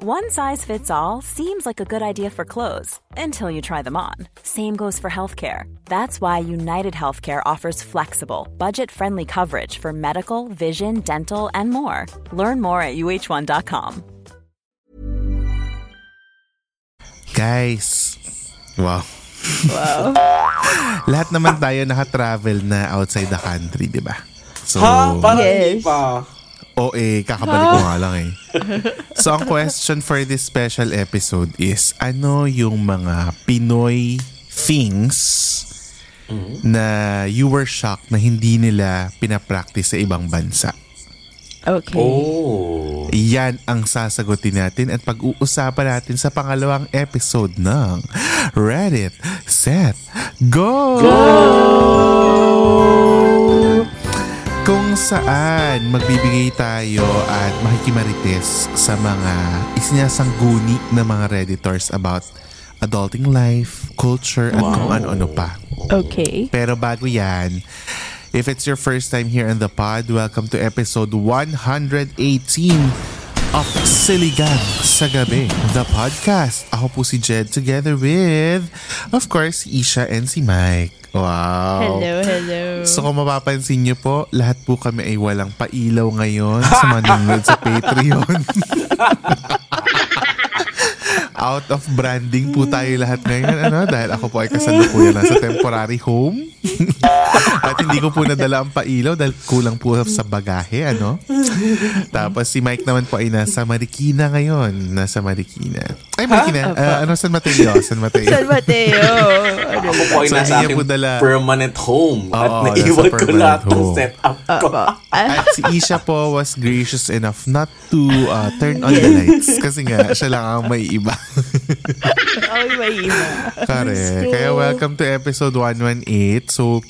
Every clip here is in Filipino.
One size fits all seems like a good idea for clothes until you try them on. Same goes for healthcare. That's why United Healthcare offers flexible, budget friendly coverage for medical, vision, dental, and more. Learn more at uh1.com. Guys, wow. Wow. Lahat naman tayo naka-travel na outside the country, di ba? So, ha? Parang Yes. hindi pa. Oo eh, kakabalik ko nga lang eh. So, ang question for this special episode is, ano yung mga Pinoy things na you were shocked na hindi nila pinapractice sa ibang bansa? Okay. Oh. Yan ang sasagutin natin at pag-uusapan natin sa pangalawang episode ng Reddit, Set, Go! Kung saan magbibigay tayo at makikimarites sa mga isinasangguni ng mga Redditors about adulting life, culture, at kung ano-ano pa. Okay. Pero bago yan, if it's your first time here in the pod, welcome to episode 118 of Siligang sa Gabi, the podcast. Ako po si Jed together with, of course, Isha and si Mike. Wow. Hello, hello. So kung mapapansin niyo po, lahat po kami ay walang pailaw ngayon sa manunod sa Patreon. Out of branding po tayo lahat ngayon, ano? Dahil ako po ay kasalukuyan nasa temporary home. At hindi ko po nadala ang pailaw dahil kulang po sa bagahe, ano? Tapos si Mike naman po ay nasa Marikina ngayon. Nasa Marikina. Ay, Marikina. Ah, ano, San Mateo? San Mateo. San Mateo. Ano Ako po ay So, nasa aking po dala- permanent home. at Oo, naiwan ko lahat ng setup ko. At si Isha po was gracious enough not to uh, turn on the lights kasi nga siya lang ang may iba. Ay, may. Kare. Kaya welcome to episode 118. So,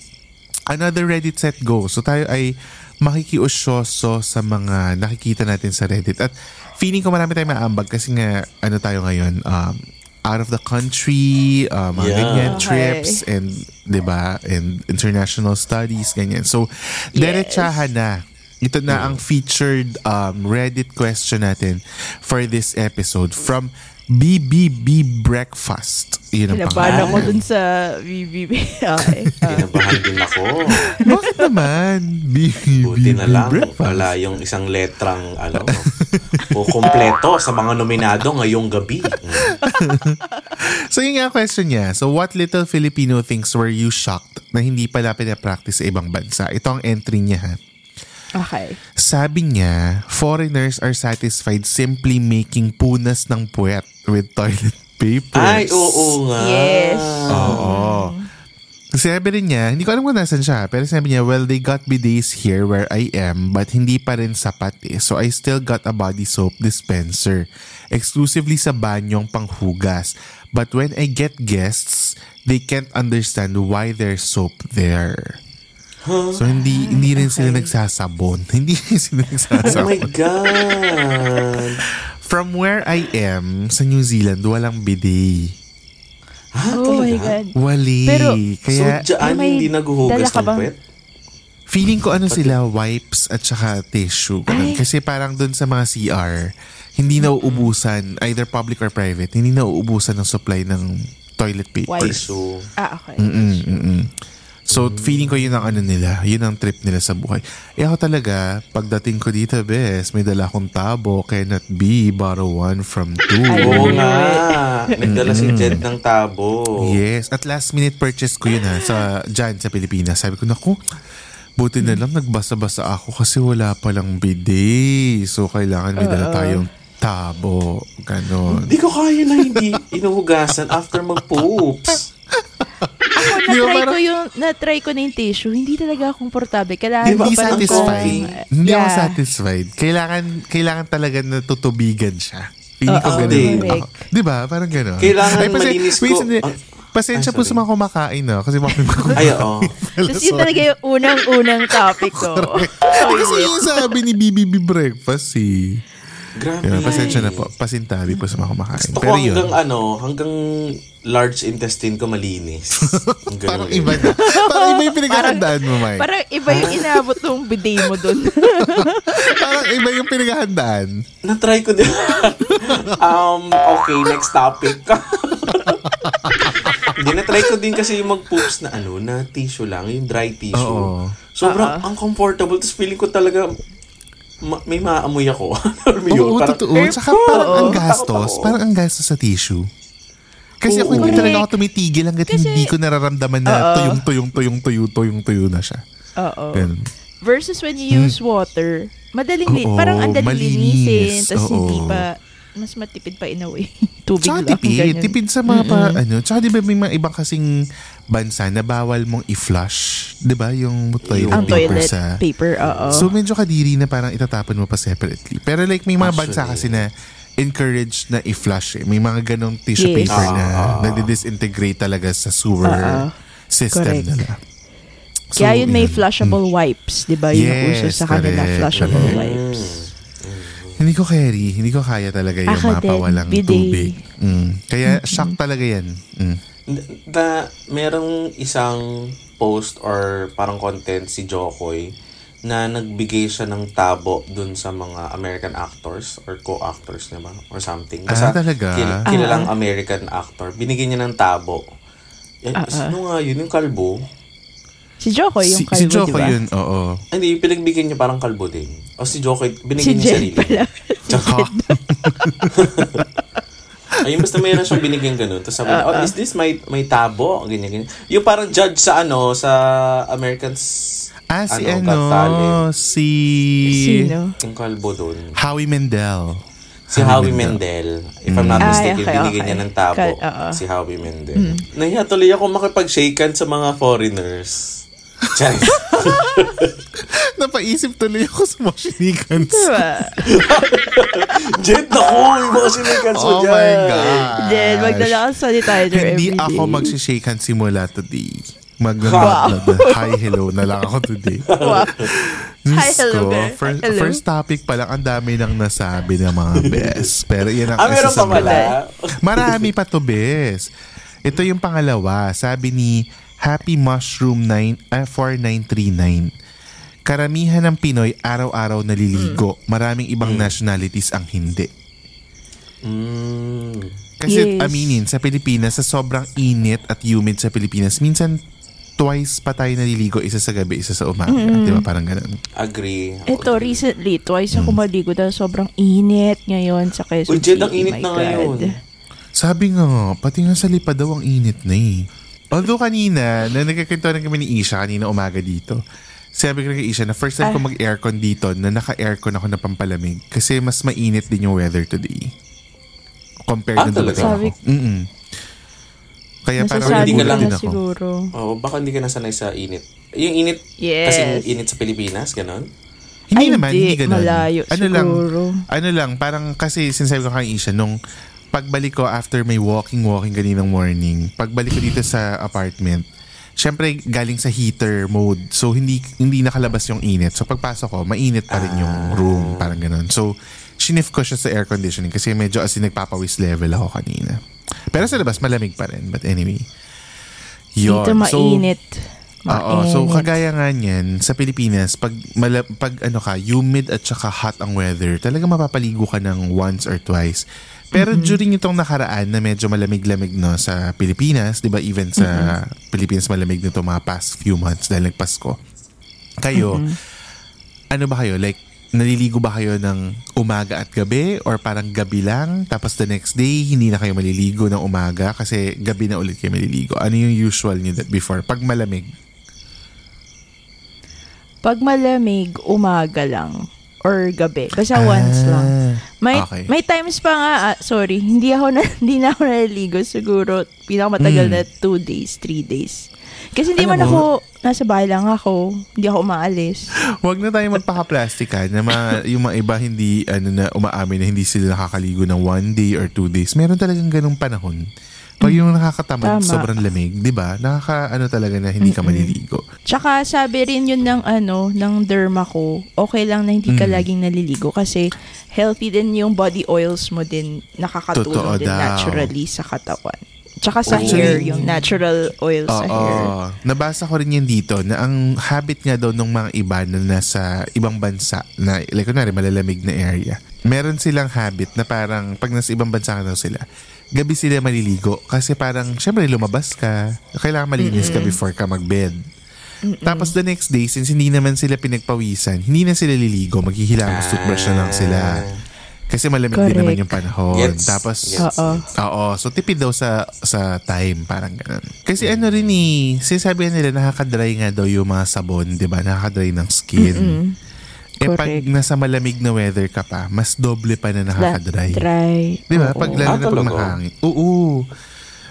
another Reddit set go. So, tayo ay makikiusyoso sa mga nakikita natin sa Reddit. At feeling ko marami tayong maambag kasi nga, ano tayo ngayon, um, out of the country, uh, mga Yeah. ganyan, Okay. trips, and, di ba, and international studies, ganyan. So, derechahan na. Ito na ang featured um, Reddit question natin for this episode from BBB Breakfast. Yun ang Kinabahan pangalan. ako dun sa BBB. Okay. Ah. Kinabahan din ako. Bakit naman? BBB Buti na lang. Breakfast. Wala yung isang letrang, ano, o kompleto sa mga nominado ngayong gabi. So yun nga question niya. So what little Filipino things were you shocked na hindi pala pinapractice sa ibang bansa? Ito ang entry niya ha. Okay. Sabi niya, foreigners are satisfied simply making punas ng puwet with toilet papers. Ay, oo nga. Yes. Oo. Sabi rin niya, hindi ko alam kung nasan siya, pero sabi niya, well, they got bidets here where I am, but hindi pa rin sapat eh. So I still got a body soap dispenser, exclusively sa banyong panghugas. But when I get guests, they can't understand why there's soap there. So hindi hindi rin sila nagsasabon. Hindi rin sila Oh my nagsasabon. God. From where I am, sa New Zealand, walang bidet. Oh my God. Wali. Pero- Kaya so, dyan may hindi ka ng puwet? Feeling ko ano sila, wipes at saka tissue. Ganun. Kasi parang dun sa mga CR, hindi nauubusan, either public or private, hindi nauubusan ng supply ng toilet paper. Wipes. So, Ah, okay. Mm-mm, mm-mm. So, feeling ko yun ang ano nila, yun ang trip nila sa buhay. Eh ako talaga, pagdating ko dito, bes, may dala akong tabo, cannot be, borrow one from two. Oo nga. Nagdala si Jed ng tabo. Yes, at last minute purchase ko yun ha, sa dyan sa Pilipinas. Sabi ko, naku, buti na lang nagbasa-basa ako kasi wala palang bidet. So, kailangan may dala tayong tabo. Ganon. Hindi ko kaya na hindi inuhugasan after mag-poops. Ako, na-try ko yung, na-try ko na yung tissue. Hindi talaga ako komportable. Kailangan Hindi pa satisfied. kong- Hindi ako Yeah. satisfied. Kailangan, kailangan talaga na tutubigan siya. Feeling ko Oo, ganun. ako. Di ba? Parang ganun. Kailangan Ay, pasi- malinis wait, ko- sandali. Ah, Pasensya ah, po sa mga kumakain na kasi mga Ay, oo. Tapos yun talaga yung unang-unang topic ko. Kasi yung sabi ni BBB Breakfast eh. Grabe. Yun, pasensya na po. Pasintabi po sa mga kumakain. Gusto ko Pero yun. hanggang ano, hanggang large intestine ko malinis. Parang iba na. Parang iba yung pinaghahandaan mo, Mike. Parang iba yung inabot ng bidet mo dun. Parang iba yung pinaghahandaan. Na-try ko din. Um, okay, next topic. Hindi na try ko din kasi yung mag-poops na ano, na tissue lang, yung dry tissue. Oo. Sobrang uncomfortable. Tapos feeling ko talaga ma- may maamoy ako. Alam? Oo, Parang- totoo. Tsaka parang ang Oo, gastos. ako. Parang ang gastos sa tissue. Kasi ako hindi talaga ako tumitigil hanggat Kasi- hindi ko nararamdaman na Oo. tuyong, tuyong, tuyong, tuyo, tuyong, tuyo na siya. Oo. Ganun. Versus when you use water, madaling, li- Oo, parang ang daling malinis. linisin, tapos Oo. hindi pa, mas matipid pa in a way. Tubig Tsaka lang. tipid. ganyan. Tipid sa mga pa, ano. Tsaka di ba may mga ibang kasing bansa na bawal mong i-flush. Di ba? Yung toilet Ang paper toilet sa... paper, oo. So medyo kadiri na parang itatapon mo pa separately. Pero like may mga bansa kasi na encourage na i-flush eh. May mga ganong tissue Yes. paper na Ah. nagdi-disintegrate talaga sa sewer Ah, ah. system Correct. nila. Kaya yun may yun. flushable wipes, di ba? Yung Yes, uso sa kanila, correct, flushable correct. wipes. Hindi ko carry. Hindi ko kaya talaga yung Ako din, mapawalang bidet. tubig. Mm. Kaya shock talaga yan. Mm. na merong isang post or parang content si Jokoy na nagbigay siya ng tabo dun sa mga American actors or co-actors niya ba? Or something. Ah, talaga? kil- kilalang American actor. Binigyan niya ng tabo. Eh, Ah, ah. Ano nga yun? Yung kalbo? Si Joko yung Si, kalbo, si Joko di ba? yun, oo. Ah, Hindi, yung pinagbigyan niya parang kalbo din. O si Jokoy, Si binigyan niya Jen sarili. pala. Tsaka, Ayun, basta mayroon siyang binigyan ganun. Tapos sabi niya, oh, is this my, my tabo? Ganyan, ganyan. Yung parang judge sa ano, sa Americans, ah, si ano, Talent. si... Sino? Yung kalbo doon. Howie Mendel. Si Howie Mendel. If I'm not Ay, mistaken, okay, binigyan okay. niya ng tabo. Kal- oo. si Howie Mendel. Nahiya tuloy ako makipag-shaken sa mga foreigners. Charis. Napaisip tuloy ako sa mga shinikans. Diba? Jet, naku! Yung mga sinikans mo Oh dyan. my God. Then, magdala ka sa sanitizer Hindi every ako magsishake hands simula today. Mag Wow. hi, hello na lang ako today. Wow. Hi, hello, ko. First, Hello. first topic pa lang, ang dami nang nasabi ng mga best. Pero yan ang Ah, meron isa sa pa pala. mga- Marami pa to, best. Ito yung pangalawa. Sabi ni Happy Mushroom 9, ah, 4939. Karamihan ng Pinoy araw-araw naliligo. Maraming ibang nationalities ang hindi. Mm. Kasi Yes. aminin, sa Pilipinas, sa sobrang init at humid sa Pilipinas, minsan twice pa tayo naliligo, isa sa gabi, isa sa umaga. Di ba? Parang ganun. Agree. Ito, agree. recently, twice ako maligo dahil sobrang init ngayon sa Quezon Uy, City. ang init My na God. ngayon. Sabi nga, pati nga sa lipad daw ang init na eh. Although kanina, na nagkakwentuhan kami ni Isha kanina umaga dito, sabi ko kay Isha na first time ko mag-aircon dito na naka-aircon ako na pampalamig kasi mas mainit din yung weather today. Compared Ah, na talaga? ako. Sabi- Mm-mm. Kaya parang hindi ka lang na din ako. siguro. Oh, baka hindi ka nasanay sa init. Yung init, Yes. kasi init sa Pilipinas, ganon? Hindi Ay, naman, hindi. hindi ganun. Malayo ano lang, siguro. ano lang, parang kasi sinasabi ko kay Isha, nung pagbalik ko after may walking-walking kaninang morning, pagbalik ko dito sa apartment, syempre galing sa heater mode. So hindi hindi nakalabas yung init. So pagpasok ko, mainit pa rin yung room, parang ganun. So siniff ko siya sa air conditioning kasi medyo as in nagpapawis level ako kanina. Pero sa labas malamig pa rin. But anyway. Yun. Dito mainit. Oo, so kagaya nga niyan, sa Pilipinas, pag, mala, pag ano ka, humid at saka hot ang weather, talaga mapapaligo ka ng once or twice. Pero during itong nakaraan na medyo malamig-lamig no sa Pilipinas, 'di ba even sa Pilipinas malamig nito mga past few months dahil nagpasko. Kayo, ano ba kayo? Like, naliligo ba kayo ng umaga at gabi or parang gabi lang tapos the next day hindi na kayo maliligo ng umaga kasi gabi na ulit kayo maliligo? Ano yung usual niyo that before? Pag malamig? Pag malamig, umaga lang. Or gabi. Basta once lang. May Ah, okay. may times pa nga, ah, sorry, hindi ako na, hindi na ako naliligo. Siguro, pinakamatagal Mm. na two days, three days. Kasi hindi Alam man mo- ako, nasa bahay lang ako. Hindi ako umaalis. Huwag na tayo magpaka-plastic ha, na ma- yung mga iba hindi ano na umaamin na hindi sila nakakaligo ng one day or two days. Meron talagang ganung panahon. Pag yung nakakatamad, Tama. sobrang lamig, di ba? Nakaka, ano talaga na hindi ka maliligo. Tsaka sabi rin yun ng ano, ng derma ko, okay lang na hindi ka Mm. laging naliligo kasi healthy din yung body oils mo din, nakakatulong Totoo din daw. naturally sa katawan. Tsaka sa Actually, hair, yung natural oil sa Oo. hair. Nabasa ko rin yan dito na ang habit nga daw ng mga iba na nasa ibang bansa na like kunwari malalamig na area. Meron silang habit na parang pag nasa ibang bansa ka daw sila, gabi sila maliligo kasi parang syempre lumabas ka, kailangan malinis ka before ka magbed. Tapos the next day, since hindi naman sila pinagpawisan, hindi na sila liligo, maghihilamos toothbrush na lang sila. Kasi malamig din Correct. naman yung panahon. Gets. Tapos, Gets. Oo. Oo, so tipid daw sa sa time, parang ganun. Kasi ano rin eh, sinasabi nila nakaka-dry nga daw yung mga sabon, di ba? Nakaka-dry ng skin. Eh pag nasa malamig na weather ka pa, mas doble pa na nakaka-dry. Dry. Di ba? Pag lalo Ah, na pag mahangin. Oo.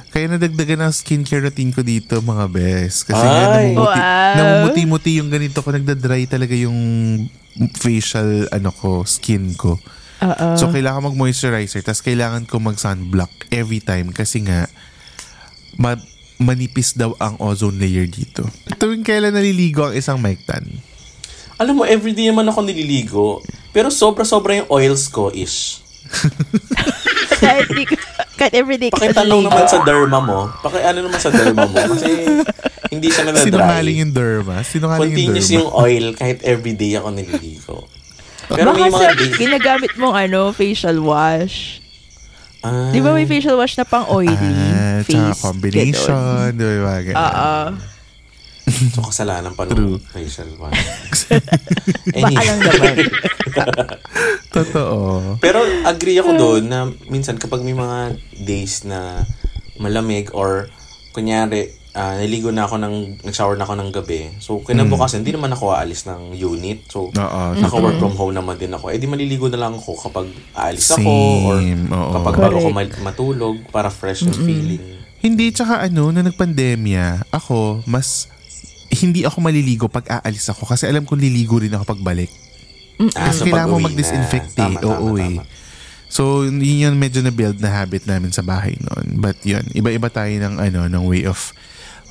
Kaya nadagdagan ng skincare routine ko dito, mga best. Kasi nga, Ay. namumuti, Wow. namumuti-muti yung ganito ko. Nagda-dry talaga yung facial, ano ko, skin ko. Oo. So, kailangan mag-moisturizer. Tapos, kailangan ko mag-sunblock every time. Kasi nga, ma- manipis daw ang ozone layer dito. Tuwing kailan naliligo ang isang mic tan? Alam mo, everyday naman ako nililigo. Pero sobra-sobra yung oils ko ish. kahit, di, ka- kahit everyday ka Pakitanong naman sa derma mo. Paki ano naman sa derma mo. Kasi hindi siya Sinungaling nadadry. yung derma? Sinungaling yung Continuous derma? yung oil kahit everyday ako nililigo. Pero Baka may sa mga days... ginagamit mong ano, facial wash. Ah, Di ba may facial wash na pang oily? Ah, face. tsaka combination. Di ba? Oo. So, kasalanan pa True. nung facial wash. Baka lang naman. Totoo. Pero agree ako doon na minsan kapag may mga days na malamig or kunyari ah, naligo na ako ng nag-shower na ako ng gabi. So kinabukasan hindi naman ako aalis ng unit. So Oo. naka-work from home naman din ako. Eh di maliligo na lang ako kapag aalis ako or Same, oo. kapag bago ako matulog para fresh yung feeling. Hindi, tsaka ano, na nagpandemya, ako, mas, hindi ako maliligo pag aalis ako kasi alam kong liligo rin ako pagbalik. Ah, Kasi so kailangan mo mag-disinfect na. eh. Tama, tama, Oo eh. tama. So, yun yung medyo na-build na habit namin sa bahay noon. But yun, iba-iba tayo ng, ano, ng way of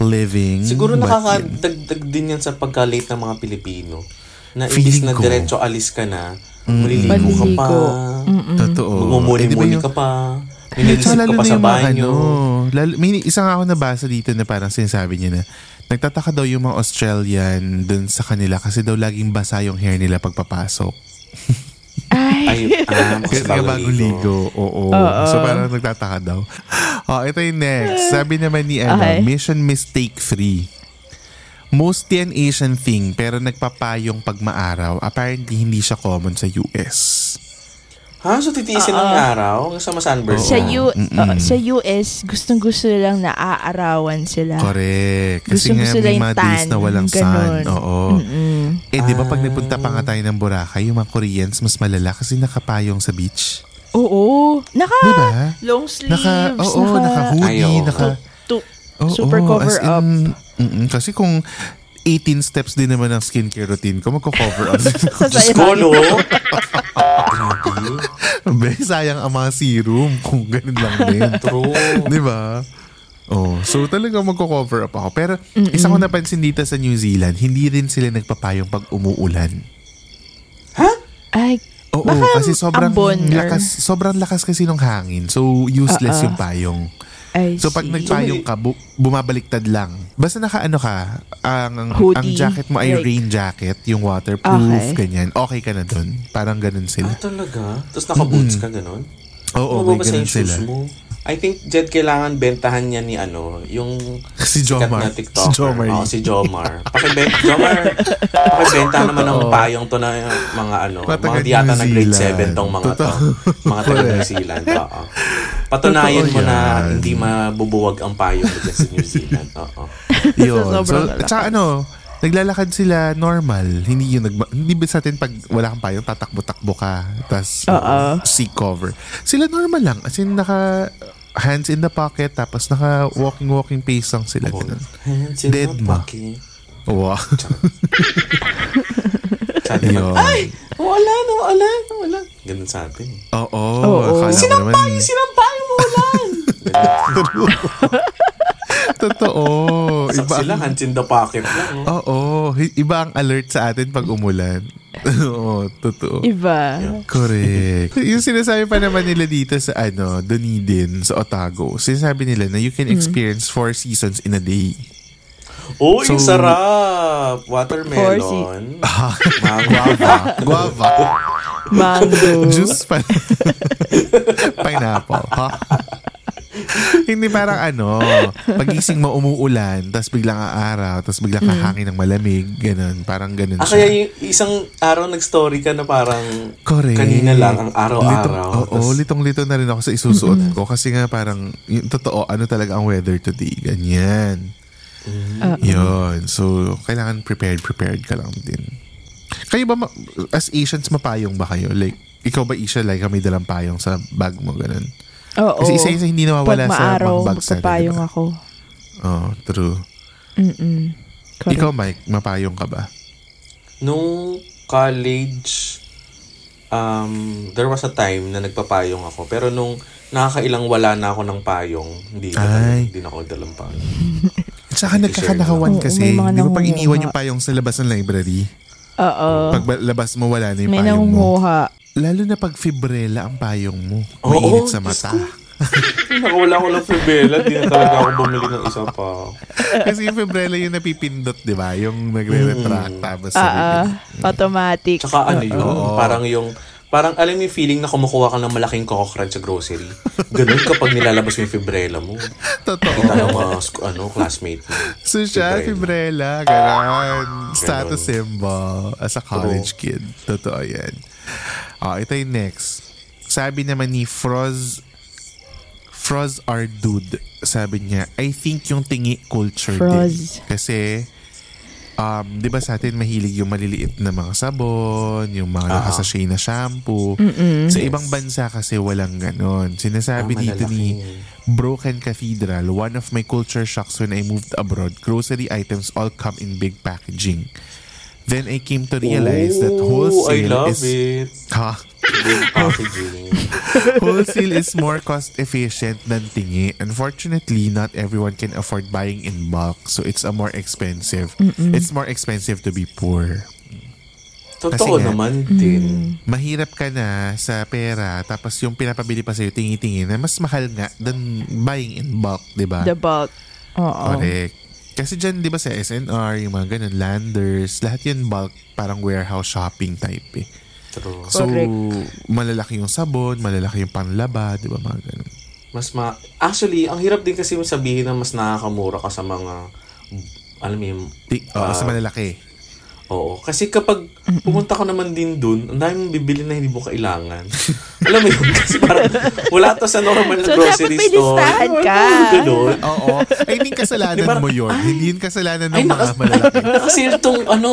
living. Siguro nakakadagdag din yan sa pagka-late ng mga Pilipino. Na Feeling imbis na ko. diretso alis ka na, maliligo ka pa. Totoo. Eh, di ba Mumuni-muni yung- ka pa. Eh, naisip ka pa na sa banyo. Ano, lalo, may isa nga ako nabasa dito na parang sinasabi niya na nagtataka daw yung mga Australian dun sa kanila kasi daw laging basa yung hair nila pagpapasok. Ay. Ah, kasi Kasi bago bagong ligo. Oo. Oo. So parang nagtataka daw. Oh, ito yung next. Sabi naman ni ano, Okay. mission mistake free. Mostly an Asian thing pero nagpapayong pag maaraw. Apparently hindi siya common sa US. Ha? So titiisin ng araw hanggang sa masunburn? Sa, Oo. U, Mm-mm. uh, sa US, gustong-gusto lang na aarawan sila. Correct. Kasi nga Gusto-gusto may lang mga tan, days na walang ganun. sun. Oo. Mm-mm. Eh, di ba pag nagpunta pa nga tayo ng Boracay, yung mga Koreans mas malala kasi nakapayong sa beach. Oo. Naka Di ba? long sleeves. Naka, oo, naka, Ay, hoodie, oo. naka, tu- Oo, super cover up. mm-mm, kasi kung 18 steps din naman ang skincare routine ko, magko-cover up. Sa Diyos ko, no? Be, sayang ang mga serum kung ganun lang din. True. Di ba? Oh, so talagang magko-cover up ako. Pero isa ko napansin dito sa New Zealand, hindi rin sila nagpapayong pag umuulan. Ay, Oo, Baka kasi sobrang ambon or- lakas, sobrang lakas kasi ng hangin. So useless ah. yung payong. I So pag see. nagpayong ka, bu- bumabaliktad lang. Basta nakaano ka, ang, ang Hoodie, jacket mo ay like- rain jacket, yung waterproof, Okay. ganyan. Okay ka na dun. Parang ganun Ah, sila. talaga? Tapos naka-boots ka, ganun? Oo, Ano may ba sa ganun sila. mo? I think, Jed, kailangan bentahan niya ni ano, yung Si Jomar. na TikToker. Si Jomar. Oo, si Jomar. Pakibenta, Jomar, pakibenta naman ng payong to na yung mga ano, Matagal mga di yata na grade Zealand. 7 tong mga to. Totoo. Mga taga New Zealand. Oo. Patunayan Totoo mo na yan. hindi mabubuwag ang payong dyan sa New Zealand. Oo. Yun. so, tsaka ano, naglalakad sila normal. Hindi yun, nagma- hindi ba sa atin pag wala kang payong, tatakbo-takbo ka. Tapos, Oo. seat cover. Sila normal lang. As in, naka hands in the pocket, tapos naka walking-walking pace lang sila. Ganun. Hands in Dead the ma. pocket. Wow. Sabi Yun. ay, wala, wala, wala. Ganun sa atin. Oo. Oo. akala mo Sinampay, naman- sinampay mo ulan. Totoo. Iba, sila, hands in the pocket lang. oh. Oo. Iba ang alert sa atin pag umulan. Oo, totoo. Iba. Correct. Yung sinasabi pa naman nila dito sa ano, Dunedin, sa Otago, sinasabi nila na you can experience four seasons in a day. Oh, yung So- sarap! Watermelon. Mango. Guava. Guava. Mango. Juice pa. Pineapple. Ha? Hindi parang ano, pagising mo umuulan, tapos biglang aaraw, tapos biglang kahangin ng malamig, ganun. Parang ganun Ah, kaya siya. yung isang araw nag-story ka na parang Correct. kanina lang ang araw-araw. Litong, oo, Tas- litong-lito na rin ako sa isusuot ko kasi nga parang, yung totoo, ano talaga ang weather today. Ganyan. Yun. So, kailangan prepared, prepared ka lang din. Kayo ba, ma- as Asians, mapayong ba kayo? Like, ikaw ba Isha, like may dalang payong sa bag mo, ganun? Oo. Kasi isa-isa hindi nawawala Pag sa maaraw, natin, magpapayong diba? ako. Oo, true. Mm-mm. Correct. Ikaw, Mike, mapayong ka ba? Nung college, um, there was a time na nagpapayong ako. Pero nung nakakailang wala na ako ng payong, hindi na, Ay. hindi na ako dalang payong. At saka Share nagkakanakawan kasi. Oo, may Di ba pag iniwan yung payong sa labas ng library? Oo. Pag ba- labas mo, wala na yung May payong mo. nangunguha. Lalo na pag fibrella ang payong mo. Oo, Mainit sa Diyos mata. Nakawala ko ng fibela, di na talaga ako bumili ng isa pa. Kasi yung fibrella yung napipindot, di ba? Yung nagre-retract. Tapos Ah, sabi ah. automatic. Tsaka ano yun, Oo. parang yung, parang alam mo yung feeling na kumukuha ka ng malaking coco crunch sa grocery. Ganun kapag nilalabas mo yung fibrella mo. Totoo. Kita ng mga sc- ano, classmate mo. So siya, fibrella, ganon. Status symbol as a college kid. Totoo yan. Ah, ito yung next. Sabi naman ni Froz Froz our dude. Sabi niya, I think yung tingi culture Froz. din. Kasi um, 'di ba sa atin mahilig yung maliliit na mga sabon, yung mga nakasachet na shampoo. Sa ibang bansa kasi walang ganon. Sinasabi Ah, dito ni. Broken Cathedral, one of my culture shocks when I moved abroad, grocery items all come in big packaging. Then I came to realize that Oh, I wholesale love is it. Packaging. wholesale is more cost efficient than tingi. Unfortunately, not everyone can afford buying in bulk, so it's a more expensive. It's more expensive to be poor. Totoo nga, naman din. Mahirap ka na sa pera, tapos yung pinapabili pa sa'yo, tingi-tingi na mas mahal nga than buying in bulk, di ba? The bulk. Oo. Correct. Kasi dyan, di ba sa SNR, yung mga ganun, landers, lahat yun bulk, parang warehouse shopping type eh. True. So, Correct. malalaki yung sabon, malalaki yung panlaba, di ba mga ganun. Mas ma... Actually, ang hirap din kasi sabihin na mas nakakamura ka sa mga... Alam mo yung... Oh, Ah. sa malalaki. Oo. Kasi kapag pumunta ka naman din dun, ang dami mong bibili na hindi mo kailangan. Alam mo yun? Kasi parang wala to sa normal na So, grocery dapat may store. listahan Wala ka. namang ganun. Oo. I mean, kasalanan ba? mo yun. Hindi yun kasalanan ng Ay, mga nakas- malalaki. Nakasil tong ano,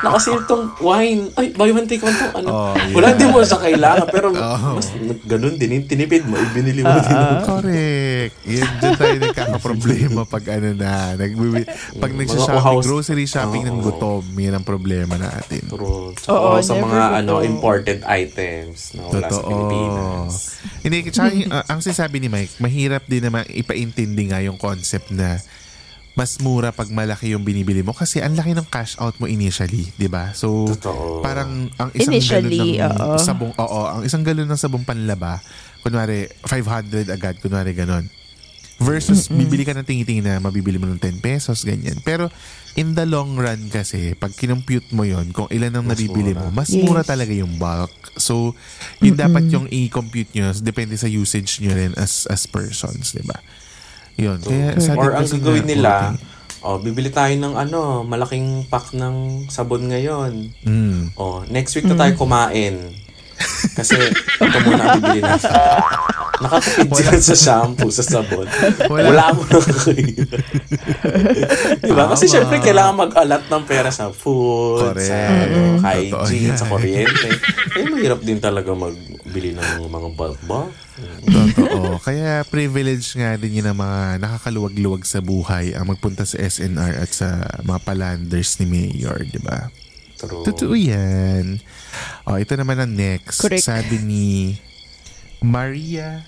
nakasil tong wine. Ay, buy one take one to. Ano? Oh, yeah. Wala din mo sa kailangan. Pero Oh. mas ganun din. yung Tinipid mo, ibinili mo din. Correct. Yun, dyan tayo nagkakaproblema pag ano na. Nagbibi, pag nagsashopping, house- grocery shopping ng Oo. gutom, yan ang problema natin. True. Oo, Tsaka sa mga ano imported items na wala sa. Pilipinas. Hindi, tsaka yung, uh, ang sinasabi ni Mike, mahirap din naman ipaintindi nga yung concept na mas mura pag malaki yung binibili mo kasi ang laki ng cash out mo initially, 'di ba? So Totoo. parang ang isang Initially, galon ng oo. sabong oo, ang isang galon ng sabong panlaba, kunwari 500 agad, kunwari ganon. Versus bibili ka ng tingi-tingi na mabibili mo ng 10 pesos, ganyan. Pero in the long run kasi, pag kinumpute mo yon kung ilan ang Mas nabibili mura. mo, mas Yes. mura talaga yung bulk. So, yun dapat yung i-compute nyo, depende sa usage nyo rin as as persons, di ba? Yun. Kaya sa Or ang gagawin nila, oh, bibili tayo ng ano, malaking pack ng sabon ngayon. Mm. Oh, next week na tayo kumain. Kasi ito muna ang bibili natin. Nakatipid sila sa shampoo, sa sabon. Wala. Wala, mo na kayo. diba? Kasi Tama. syempre kailangan mag-alat ng pera sa food, Correct. sa ano, hygiene, sa kuryente. Eh, mahirap din talaga magbili ng mga bulk bulk. Totoo. Kaya privilege nga din yun ng mga nakakaluwag-luwag sa buhay ang magpunta sa SNR at sa mga palanders ni Mayor, di ba? True. Totoo yan. Oh, ito naman ang next. Correct. Sabi ni Maria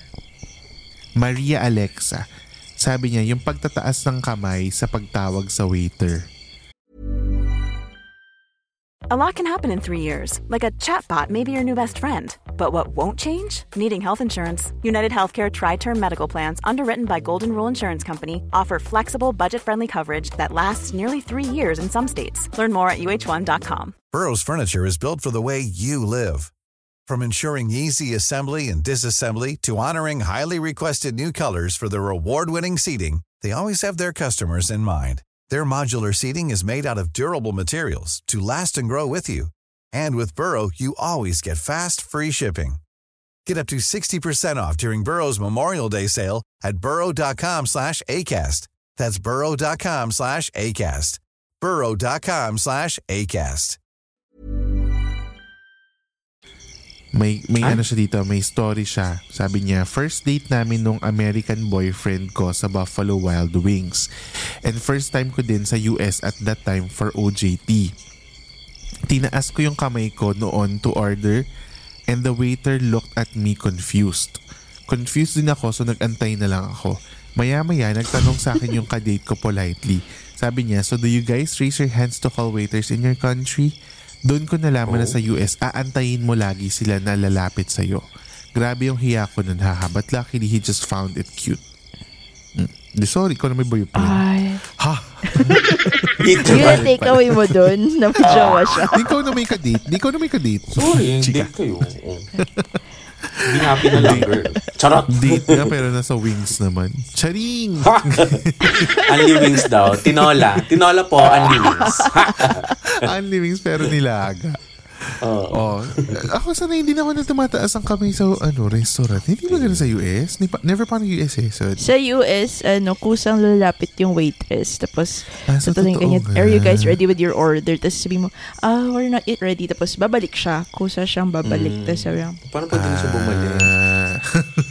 Maria Alexa. Sabi niya, yung pagtataas ng kamay sa pagtawag sa waiter. A lot can happen in three years, like a chatbot may be your new best friend. But what won't change? Needing health insurance. United Healthcare Tri Term Medical Plans, underwritten by Golden Rule Insurance Company, offer flexible, budget friendly coverage that lasts nearly three years in some states. Learn more at uh1.com. Burrow's furniture is built for the way you live. From ensuring easy assembly and disassembly to honoring highly requested new colors for their award-winning seating, they always have their customers in mind. Their modular seating is made out of durable materials to last and grow with you. And with Burrow, you always get fast, free shipping. Get up to 60% off during Burrow's Memorial Day sale at burrow.com slash ACAST. That's burrow.com slash ACAST. burrow.com slash ACAST. May, may Ah? ano siya dito, may story siya. Sabi niya, first date namin nung American boyfriend ko sa Buffalo Wild Wings. And first time ko din sa US at that time for OJT. Tinaas ko yung kamay ko noon to order and the waiter looked at me confused. Confused din ako so nagantay na lang ako. Maya-maya nagtanong sa akin yung kadate ko politely. Sabi niya, so do you guys raise your hands to call waiters in your country? Doon ko nalaman na sa US, aantayin mo lagi sila na lalapit sa'yo. Grabe yung hiya ko nun haha, but luckily he just found it cute. Mm. Di sorry, ko na may boyfriend. Ay. Ha? Ito Yun ang take away mo dun, na jowa siya. Di ko na may kadate. Di ko na may kadate. Sorry, Chika. date kayo. Na lang, girl. Charot! Date nga pero nasa wings naman. Charing! Only wings daw. Tinola. Tinola po, only wings. Only wings pero nilaga. Oo. Oh. Ako sana hindi naman na tumataas ang kamay sa ano, restaurant. Hindi ba ganun sa US? Never pa ng US eh. So, Sa US, ano, kusang lalapit yung waitress. Tapos, Ah, so tatanungin ka niya, are you guys ready with your order? Tapos sabi mo, ah, we're not yet ready. Tapos babalik siya. Kusa siyang babalik. Mm. Tapos sabi niya, Paano pwede na siya bumalik? Ah.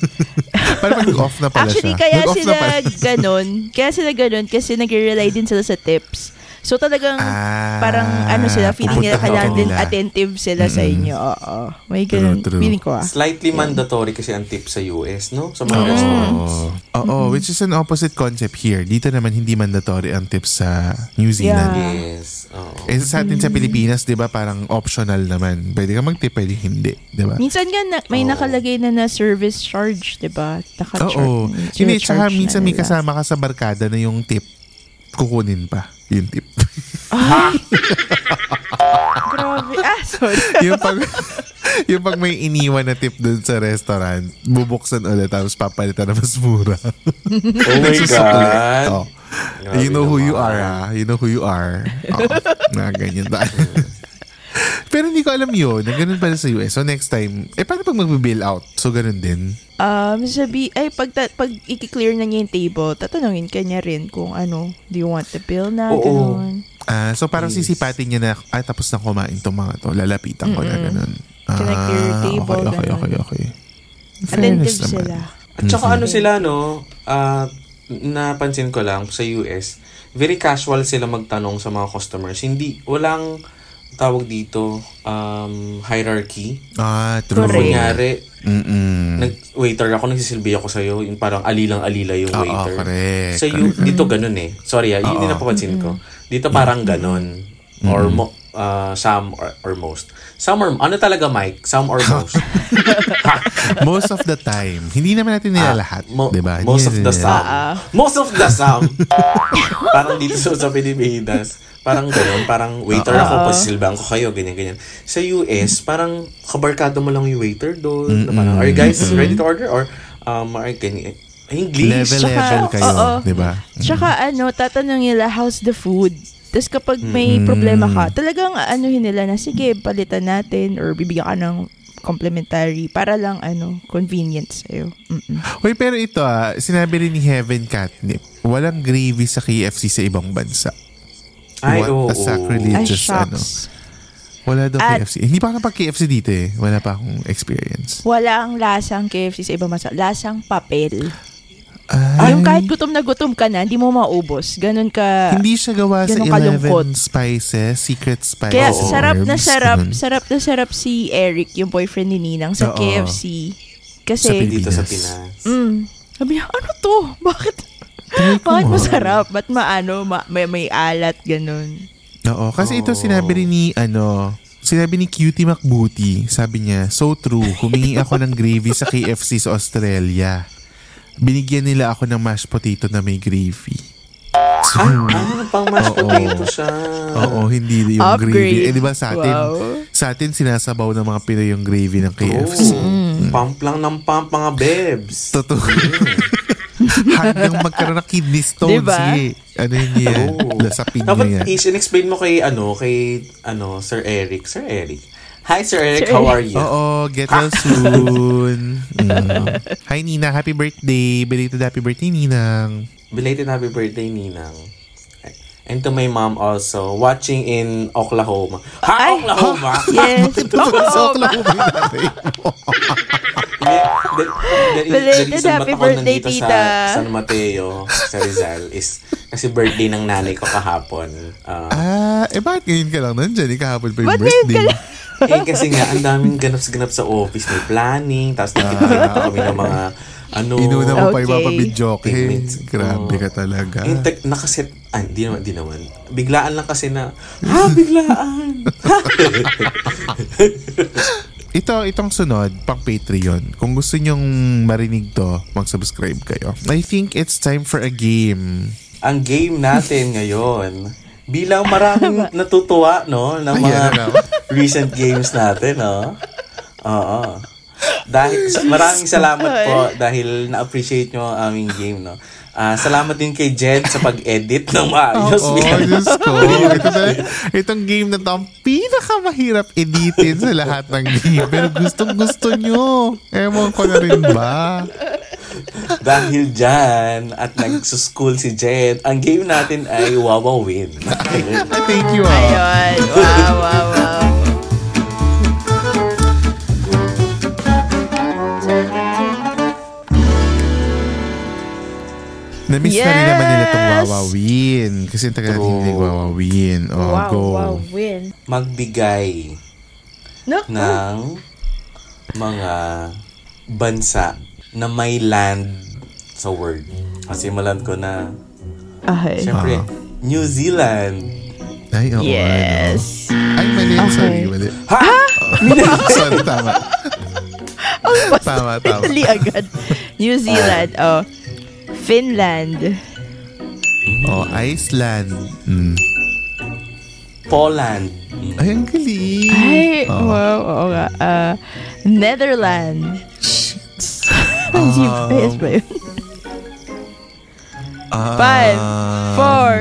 Parang mag-off na pala Actually, siya. kaya Nag-off na sila ganun. Kaya sila ganun kasi nagre-rely din sila sa tips. So talagang Ah, parang ano sila, feeling nila kailangan ka din nila. attentive sila sa Mm-mm. inyo. Oo. May ganun. True, true. Feeling ko ah. Slightly mandatory kasi ang tip sa US, no? Sa mga Oo. restaurants. Oo, which is an opposite concept here. Dito naman hindi mandatory ang tips sa New Zealand. Yeah. Yes. Oo. Eh sa atin sa Pilipinas, 'di ba, parang optional naman. Pwede ka mag-tip, pwede hindi, 'di ba? Minsan nga na, may Oo. nakalagay na na service charge, 'di ba? Naka-charge. Oo. service Hindi, tsaka minsan may kasama ka sa barkada na yung tip, kukunin pa yung tip. Grabe. Ah, sorry. yung pag yung pag may iniwan na tip dun sa restaurant, bubuksan ulit tapos papalitan na mas mura. Oh my. God. Oh. Grabe You know who you naman. are, ah. You know who you are. Oh, na ganyan ba? Pero hindi ko alam yun, na ganun pala sa US. So next time, eh paano pag mag-bill out? So ganun din. Um, sabi, ay, pag, ta- pag i-clear na niya yung table, tatanungin ka niya rin kung ano, do you want the bill na, Oo. ganun. Ah, so parang Yes. sisipatin niya na, ay tapos na kumain tong mga to. Lalapitan ko na ganun. Can I clear your Ah, table? Okay, okay, okay, okay. Attentive Fairness naman. sila. At saka ano sila, no? Ah, napansin ko lang sa US, very casual sila magtanong sa mga customers. Hindi, walang tawag dito, um, hierarchy. Ah, true. Correct. Kunyari, Mm-mm. nag, waiter ako, nagsisilbi ako sa'yo, yung parang alilang-alila yung Oo, waiter. correct, Sa you, dito ganun eh. Sorry ah, yun din Oo. napapansin ko. Dito parang ganun. Or mo, ah, some or, or most. Some or, ano talaga Mike? Some or most. most of the time. Hindi naman natin nila lahat. Ah, Mo- diba? Hindi Most of the nila- some. Ah. Most of the some. parang dito sa, sa Pilipinas. Parang ganun. Parang waiter ako, pasisilbahan ko kayo, ganyan-ganyan. Sa US, parang kabarkado mo lang yung waiter doon. Na parang, are you guys ready to order? Or, um, are ganyan. English. Level, Tsaka, level kayo. oo. Diba? Tsaka ano, tatanungin nila, how's the food? Tapos kapag may problema ka, talagang anuhin nila na, sige, palitan natin or bibigyan ka ng complimentary para lang ano, convenient sa'yo. Mm-mm. Uy, pero ito ah, sinabi rin ni Heaven Catnip, walang gravy sa KFC sa ibang bansa. Ay, What oo. a sacrilegious Ay, ano. Wala daw At- KFC. Hindi pa ako napag KFC dito eh. Wala pa akong experience. Walang lasang KFC sa ibang bansa. Lasang papel. Ay, Yung kahit gutom na gutom ka na, hindi mo maubos. Ganun ka. hindi siya gawa sa ganun 11 kalungkot. spices, secret spices. Kaya Oo. sarap na sarap, ganun. sarap na sarap si Eric, yung boyfriend ni Ninang, sa Oo. KFC. Kasi, Sa Pilipinas. Dito sa Pinas. mm, sabi niya, ano to? Bakit? Bakit masarap? Ba't maano, ma- may, may alat, ganun. Oo, kasi ito sinabi rin ni, ano, sinabi ni Cutie McBooty, sabi niya, so true, humingi ako ng gravy sa KFC sa Australia. Binigyan nila ako ng mashed potato na may gravy. So, Ah, pang mashed Oo. potato siya. Oo, hindi yung Upgrade. gravy. Eh, di ba sa atin, Wow. sa atin sinasabaw ng mga Pinoy yung gravy ng KFC. Oh, Pump lang ng pump, mga bebs. Totoo. Hanggang magkaroon ng kidney stones. Diba? Sige. Ano yun yan? Oo. Lasapin Dapat nyo yan. is explain mo kay ano kay ano Sir Eric. Sir Eric. Hi Sir Eric, Sir how are you? Oo, get well soon. Mm. Hi Nina, happy birthday. Belated happy birthday Ninang. Belated happy birthday Ninang. And to my mom also, watching in Oklahoma. Ha, Ay! Oklahoma? Yes. Oklahoma Belated happy birthday, tita. sa San Mateo, sa Rizal, is kasi birthday ng nanay ko kahapon. Ah, Ah, eh bakit ngayon ka lang nandyan? Eh, kahapon pa yung birthday. Eh kasi nga, ang daming ganap-ganap sa office. May planning, tapos nakikita kami ng mga ano, Inuna mo pa yung Okay. Eh, Pigments. grabe Oo. ka talaga. Yung tag- nakaset, ah, di naman, di naman. Biglaan lang kasi na, ha, biglaan. Ito, itong sunod, pang Patreon. Kung gusto nyong marinig to, mag-subscribe kayo. I think it's time for a game. Ang game natin ngayon, bilang maraming natutuwa, no, ng mga na. recent games natin, no? Oo. Dahil, maraming salamat po dahil na-appreciate nyo ang aming game, no? Ah, salamat din kay Jed sa pag-edit ng maayos. Oo, Bilang- Diyos ko. Ito na, itong game na to, ang pinakamahirap editin sa lahat ng game. Pero gustong gusto nyo. Ewan ko na rin ba? Dahil dyan, at nagsuschool si Jed, ang game natin ay Wawa Win. Thank you, ah. Ayun. Wow, wow, wow. Na-miss na rin naman nila itong Yes! wawawin. Kasi yung taga natin hindi wawawin. Oh, wow, go. wow, win. Magbigay No? ng mga bansa na may land sa word. Kasi maland ko na, Okay. syempre, New Zealand. Ay, oo. Yes. Ano. Ay, mali. Okay. Sorry, mali. Ha? Sorry, tama. tama, tama. Dali agad. New Zealand. Oh. Finland. Oh, Iceland. Mm. Poland. Ay, ang galing. Ay, Oh. wow. Oo nga. Ah, Netherlands. Um, Yes ba yun? Ah, Five, four,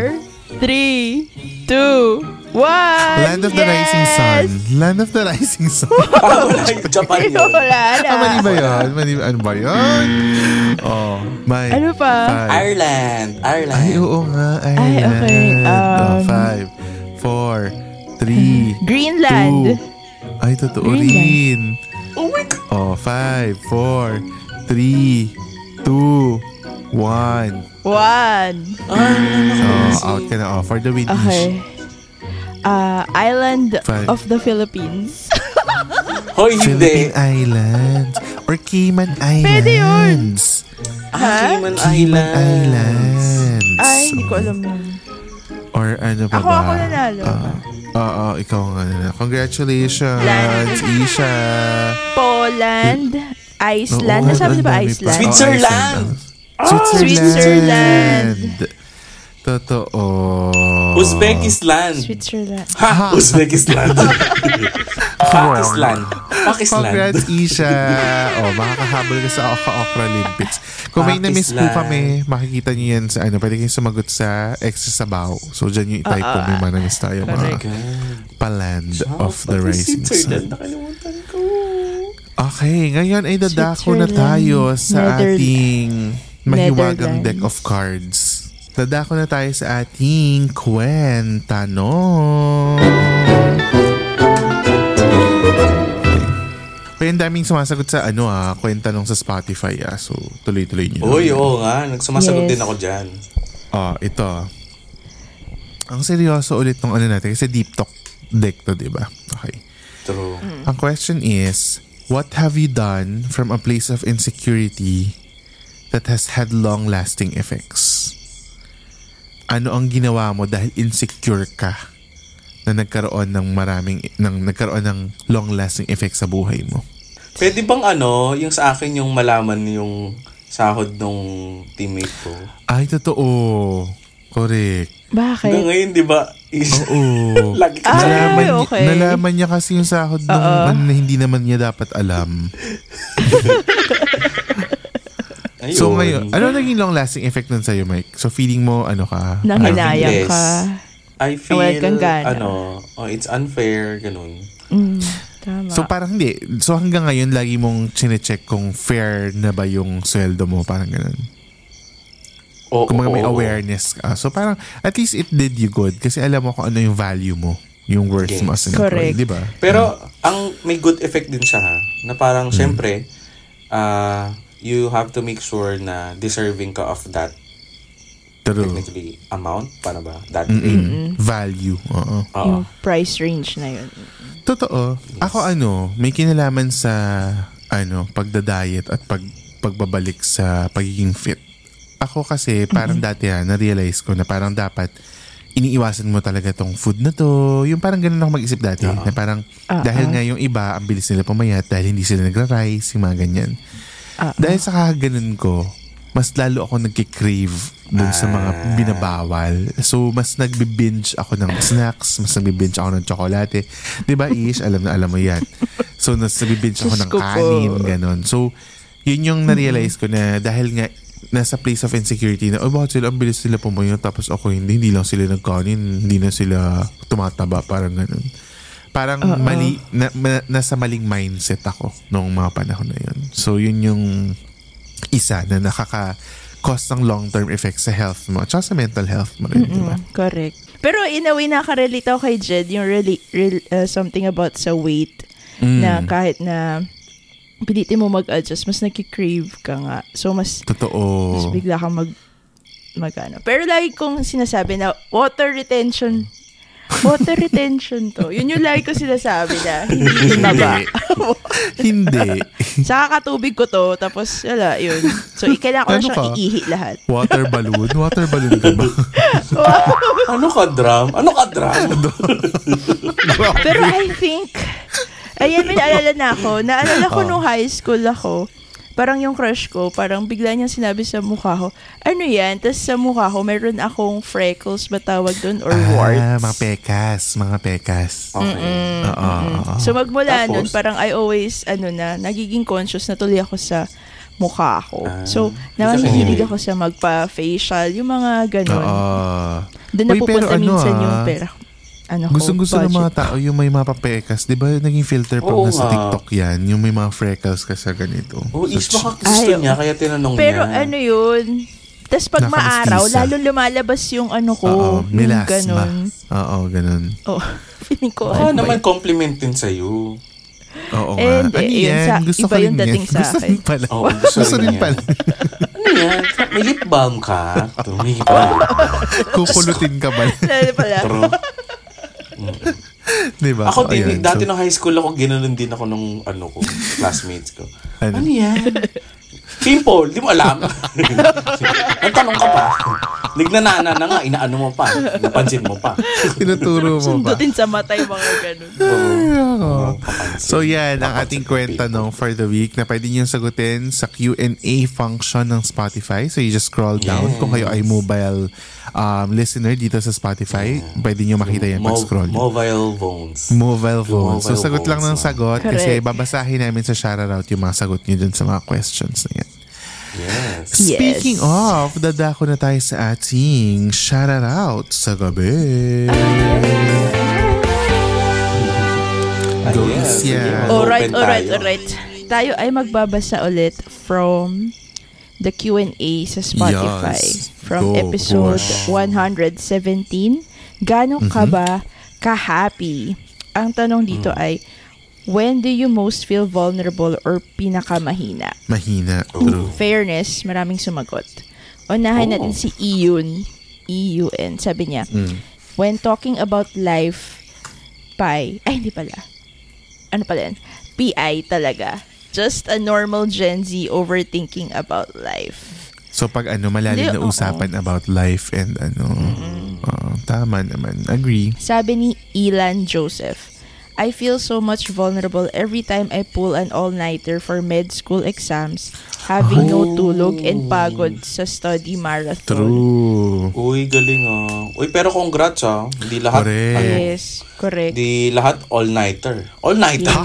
three, two, one. Land of the Rising Sun. Land of the Rising Sun. Ah, wala yung Japan Ay, yun. wala na. ah, mali ba yun? Mali, ano ba yun? Oh, my. Ano pa? Five. Ireland. Ireland. Ay, oo nga. Ay, Ireland. okay, oh, um, five, four, three, Greenland. two. Ay, totoo Greenland. rin. Oh my God. Oh, five, four, three, two, one. One. Oh, out ka na. Oh, for the win Okay. Ah, island Five. of the Philippines. Hoy, hindi. Philippine Islands or Cayman Pwede yun. Islands. Ah, Cayman Cayman Islands. Islands. Ay, hindi ko alam yun. Or ano pa Ako, ba? ako nanalo. Ah, Oo, ikaw nga na. Congratulations. Isha. Poland, Iceland. Oo, Nasabi niyo ba. Iceland? Switzerland. Oh, Switzerland. Switzerland. Totoo. Uzbekistan. Switzerland. Ha? Uzbekistan. Pakistan. Pakistan. Congrats, Isha. oh, makakahabol ka sa Oka Okra Olympics. Kung may na-miss po kami, makikita niyo yan sa ano, pwede kayong sumagot sa Extra Sabaw. So, dyan yung i-type Ah, kung may mga na-miss tayo mga correct. paland Ah, of the rising Switzerland. sun. Nakalimutan ko. Okay, ngayon ay dadako na tayo sa Nether- ating mahiwagang Netherlands. deck of cards. Dadako na tayo sa ating kwenta, no? Okay, ang daming sumasagot sa ano ah, kwenta nung sa Spotify ah. So, tuloy-tuloy nyo. Uy, oo nga. Nagsumasagot Yes. din ako dyan. Ah, ito. Ang seryoso ulit nung ano natin kasi deep talk deck to, di ba? Okay. True. Ang question is, what have you done from a place of insecurity that has had long-lasting effects? Ano ang ginawa mo dahil insecure ka? na nagkaroon ng maraming, ng, nagkaroon ng long-lasting effect sa buhay mo? Pwede bang ano, yung sa akin yung malaman yung sahod nung teammate ko. Ay, totoo. Correct. Bakit? Hanggang ngayon, di ba? Is, Oo. lagi ka Ay, sa nalaman, niya- okay. nalaman niya kasi yung sahod ng ano, na hindi naman niya dapat alam. Ayun. So ngayon, ano naging long-lasting effect nun sa'yo, Mike? So feeling mo, ano ka? Nanghinayang Yes. ka. I feel, kang gana. ano, oh, it's unfair, ganun. Mm, tama. So parang hindi. So hanggang ngayon, lagi mong chinecheck kung fair na ba yung sweldo mo. Parang ganun. Oo, Kung mga may awareness ka. So parang, at least it did you good. Kasi alam mo kung ano yung value mo. Yung worth mo as an employee. Correct. Di ba? Pero, ang may good effect din siya ha, na parang, Hmm. syempre, ah, you have to make sure na deserving ka of that True. technically amount, paano ba? That Mm-mm. Value. Oo. Oo. yung price range na yun. Totoo. Ako ano, may kinalaman sa ano, pagda-diet at pag pagbabalik sa pagiging fit. Ako kasi parang dati ha, na-realize ko na parang dapat iniiwasan mo talaga tong food na to. Yung parang ganun ako mag-isip dati. Na parang Ah, dahil nga yung iba, ang bilis nila pumayat dahil hindi sila nagra-rice, yung mga ganyan. Ah, Dahil sa kakaganun ko, mas lalo ako nagkikrave dun sa mga Ah. binabawal. So, mas nagbi-binge ako ng snacks, mas nagbi-binge ako ng tsokolate. Di ba, Ish? Alam na alam mo yan. So, nas nagbi-binge ako ng kanin, ganun. So, yun yung na-realize ko na dahil nga nasa place of insecurity na, oh, bakit sila, ang bilis sila pumayo, tapos ako hindi, hindi lang sila nagkanin, hindi na sila tumataba, parang ganun. Parang mali, na, ma- nasa maling mindset ako noong mga panahon na yun. So, yun yung isa na nakaka-cause ng long-term effects sa health mo at sa mental health mo rin, di ba? Correct. Pero in a way, nakarelate ako kay Jed, yung really, real, uh, something about sa weight Mm. na kahit na pilitin mo mag-adjust, mas nagki-crave ka nga. So, mas, Totoo. mas bigla kang mag, mag ano. Pero lagi kong sinasabi na water retention. Water retention to. Yun yung lagi ko sinasabi na hindi tumaba. Hindi. Sa kakatubig ko to, tapos wala, yun. So, kailangan ko na Ano siyang ka? iihi lahat. Water balloon? Water balloon ka ba? Ano ka, drum? Ano ka, drum? Pero I think, ayan, may naalala na ako. Naalala ko Oh. nung high school ako, parang yung crush ko, parang bigla niyang sinabi sa mukha ko, ano yan? Tapos sa mukha ko, meron akong freckles, ba tawag doon? Or warts. Ah, mga pekas. Mga pekas. Okay. Oo. oo. So magmula Tapos? nun, parang I always, ano na, nagiging conscious na tuloy ako sa mukha ko. Ah, so, kinilig. ako sa magpa-facial, yung mga ganun. Oo. Doon na Uy, pupunta ano, minsan ah, yung pera. Ano ko, Gustong gusto ng budget mga tao yung may mga papekas. Di ba naging filter pag Oo nga. TikTok yan? Yung may mga freckles ka sa ganito. Oh, is So, baka gusto Ay, niya, kaya tinanong Pero niya. ano yun, Tapos pag Nakamistisa. maaraw, lalo lumalabas yung ano ko. Oo, yung melasma. ganun. Oo, ganun. Oh, feeling ko. Baka ano naman compliment din sa'yo. Oo Eh, nga. hindi, ano yun yan? sa- Gusto iba ko yung dating yan. sa Gusto akin. rin pala. Oo, gusto Gusto rin rin yan. pala. Ano yan? May lip balm ka? Ito, may lip balm. Kukulutin ka ba? Lalo pala. True. Di ba? Ako din, Ayan, dati so- nung high school ako, ginanon din ako nung ano ko, classmates ko. Ano? Ano, yan? Pimple, di mo alam. Nagtanong ka pa. Nignanana na nga, inaano mo pa. Napansin mo pa. Tinuturo mo ba? Sundutin sa matay mga ganun. Oo. So yan, ang ating ng kwenta no, for the week na pwede nyo sagutin sa Q&A function ng Spotify. So you just scroll down. Yes. Kung kayo ay mobile um, listener dito sa Spotify, pwede nyo makita yan Mo- scroll. Mobile phones. Mobile phone. So Mobile sagot lang ng phones, sagot Correct. kasi babasahin namin sa shoutout yung mga sagot nyo dun sa mga questions na yan. Yes. Yes. Speaking of, dadako na tayo sa ating shoutout sa gabi. Go Yes, Isya. sige. Alright, alright, tayo. alright. Tayo ay magbabasa ulit from the Q&A sa Spotify. Yes. From Go, episode push. 117. Gano'n ka Mm-hmm. ba ka-happy? Ang tanong dito Mm. ay, when do you most feel vulnerable or pinakamahina? Mahina. True. fairness, maraming sumagot. Unahin Oh. natin si Iyun. E-U-N. Sabi niya, Mm. when talking about life, pi, ay hindi pala. Ano pala yan? PI talaga. Just a normal Gen Z overthinking about life. So pag ano, malalim na usapan about life and ano. Oo, tama naman. Agree. Sabi ni Elan Joseph, I feel so much vulnerable every time I pull an all-nighter for med school exams, having no tulog and pagod sa study marathon. True. Uy, galing ah. Uy, pero congrats ah. Hindi lahat, Correct. ano, Yes, correct. Hindi lahat all-nighter. All-nighter?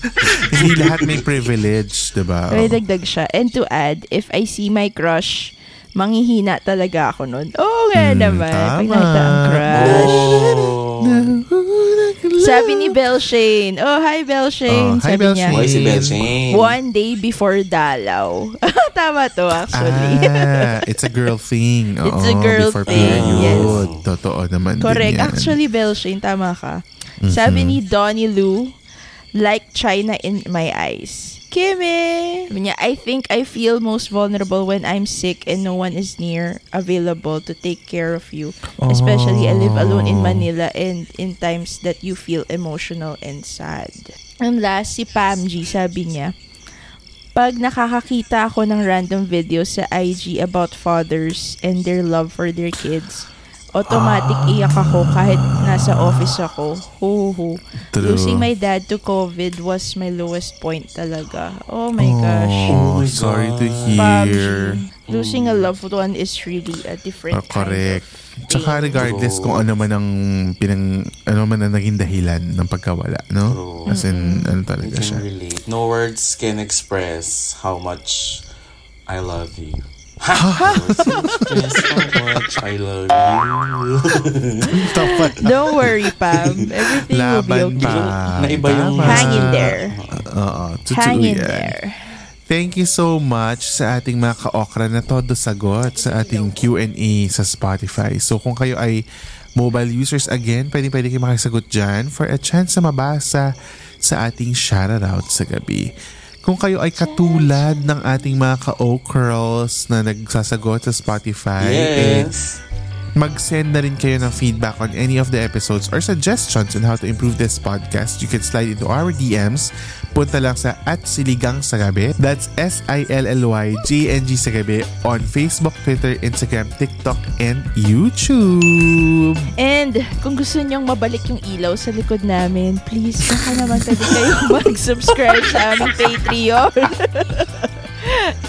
Hindi lahat may privilege, diba? May dagdag siya. And to add, if I see my crush, manghihina talaga ako nun. Oo nga Hmm, naman. Pag tama. nakita ang crush. oh. Sabi ni Belle Shane. Oh, hi Belle Shane. Oh, hi, Sabi Belle niya, Uy, si Shane. Belshane. One day before dalaw. Tama to actually. Ah, it's a girl thing. It's Oo, a girl before thing, period. Totoo naman Correct. din yan. Actually, Belle Shane, tama ka. Mm-hmm. Sabi ni Donnie Lou, like China in my eyes. Kimi! Sabi niya, I think I feel most vulnerable when I'm sick and no one is near available to take care of you. Especially I live alone in Manila and in times that you feel emotional and sad. And last, si Pam G, sabi niya, pag nakakakita ako ng random videos sa IG about fathers and their love for their kids, automatic iyak ako kahit nasa office ako. Ho, ho. True. Losing my dad to COVID was my lowest point talaga. Oh my gosh. Oh, my sorry to Pam hear. G, Losing a loved one is really a different Oh, correct. kind of Tsaka regardless True. kung ano man ang pinang ano man ang naging dahilan ng pagkawala, no? True. As in ano I talaga siya. relate. No words can express how much I love you. I love you. Don't worry, Pam. Everything will be Laban okay. pa. Naiba yung-. Hang in there. Oo, totoo Hang in there. Thank you so much sa ating mga ka-okra na todo sagot sa ating Q&A sa Spotify. So kung kayo ay mobile users again, pwede pwede kayo makisagot dyan for a chance na mabasa sa ating shoutout sa gabi. Kung kayo ay katulad ng ating mga ka-okras na nagsasagot sa Spotify, eh, Yes. mag-send na rin kayo ng feedback on any of the episodes or suggestions on how to improve this podcast, you can slide into our DMs. Punta lang sa at siligang sa gabi. That's S-I-L-L-Y-G-N-G sa gabi on Facebook, Twitter, Instagram, TikTok, and YouTube. And kung gusto nyong mabalik yung ilaw sa likod namin, please, baka naman pwede kayo mag-subscribe sa aming Patreon.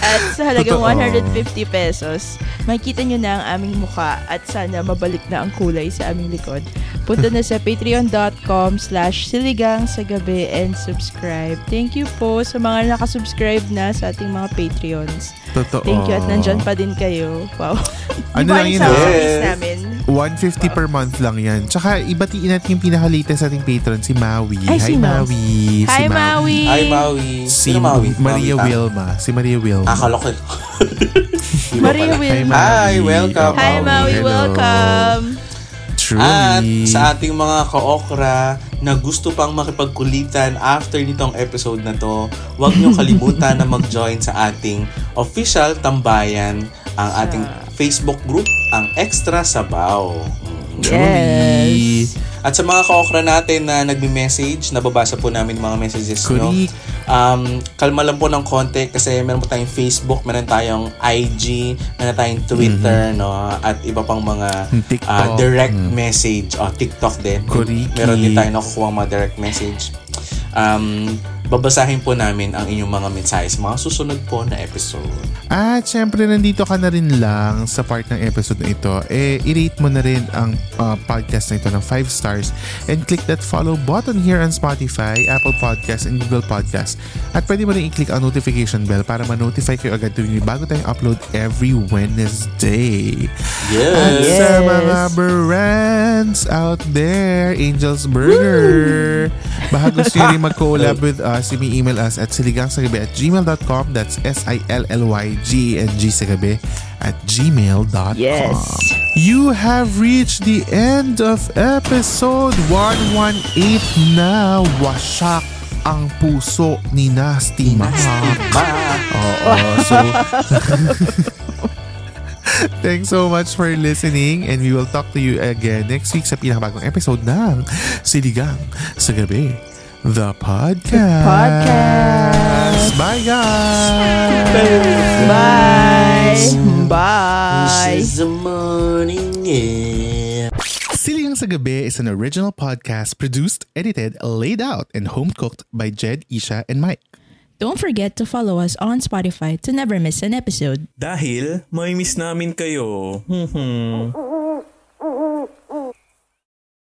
at sa halagang Totoo. 150 pesos, makikita nyo na ang aming muka at sana mabalik na ang kulay sa aming likod. Punta na sa patreon.com slash siligang sa gabi and subscribe. Thank you po sa mga nakasubscribe na sa ating mga Patreons. Totoo. Thank you at nandyan pa din kayo. Wow. Ano lang yun, Yes. namin? 150 per month lang yan. Tsaka ibatiin natin yung pinaka-latest ating patron, si Maui. Ay, Hi, si Mau. Maui. Hi, si Maui! Hi, Maui. Si Maui? Maria Maui Wilma. Si Maria Wilma. Akala ko. Maria pala. Wilma. Hi, welcome. Hi, Maui. Hello. Welcome. Truly. At sa ating mga ka-okra na gusto pang makipagkulitan after nitong episode na to, huwag niyo kalimutan na mag-join sa ating official tambayan, ang ating Facebook group, ang Extra Sabaw. Mm. Truly. At sa mga ka-okra natin na nagme-message, nababasa po namin mga messages nyo. Correct. Um, kalma lang po ng konti kasi meron po tayong Facebook, meron tayong IG, meron tayong Twitter, no? At iba pang mga Mm-hmm. TikTok. ah, direct message. Oh, TikTok din. Correct. Meron din tayo nakukuha mga direct message. Um, babasahin po namin ang inyong mga mensahe sa mga susunod po na episode. At syempre, nandito ka na rin lang sa part ng episode na ito, eh, i-rate mo na rin ang uh, podcast na ito ng 5 stars and click that follow button here on Spotify, Apple Podcasts, and Google Podcasts. At pwede mo rin i-click ang notification bell para ma-notify kayo agad tuwing may bago tayong upload every Wednesday. At Yes! sa mga brands out there, Angel's Burger. Baka gusto nyo rin mag-collab with us, email us at siligangsagabi at gmail.com. That's S-I-L-L-Y-G-N-G sa gabi at gmail.com. Yes. You have reached the end of episode 118 na wasak ang puso ni Nasty Ma. Oo, so Thanks so much for listening and we will talk to you again next week sa pinakabagong episode ng Siligang sa Gabi. The podcast. podcast. Bye guys! Bye. Bye. This is the morning, yeah. sa Gabi is an original podcast produced, edited, laid out, and home cooked by Jed, Isha, and Mike. Don't forget to follow us on Spotify to never miss an episode. Dahil may miss namin kayo. Hmm.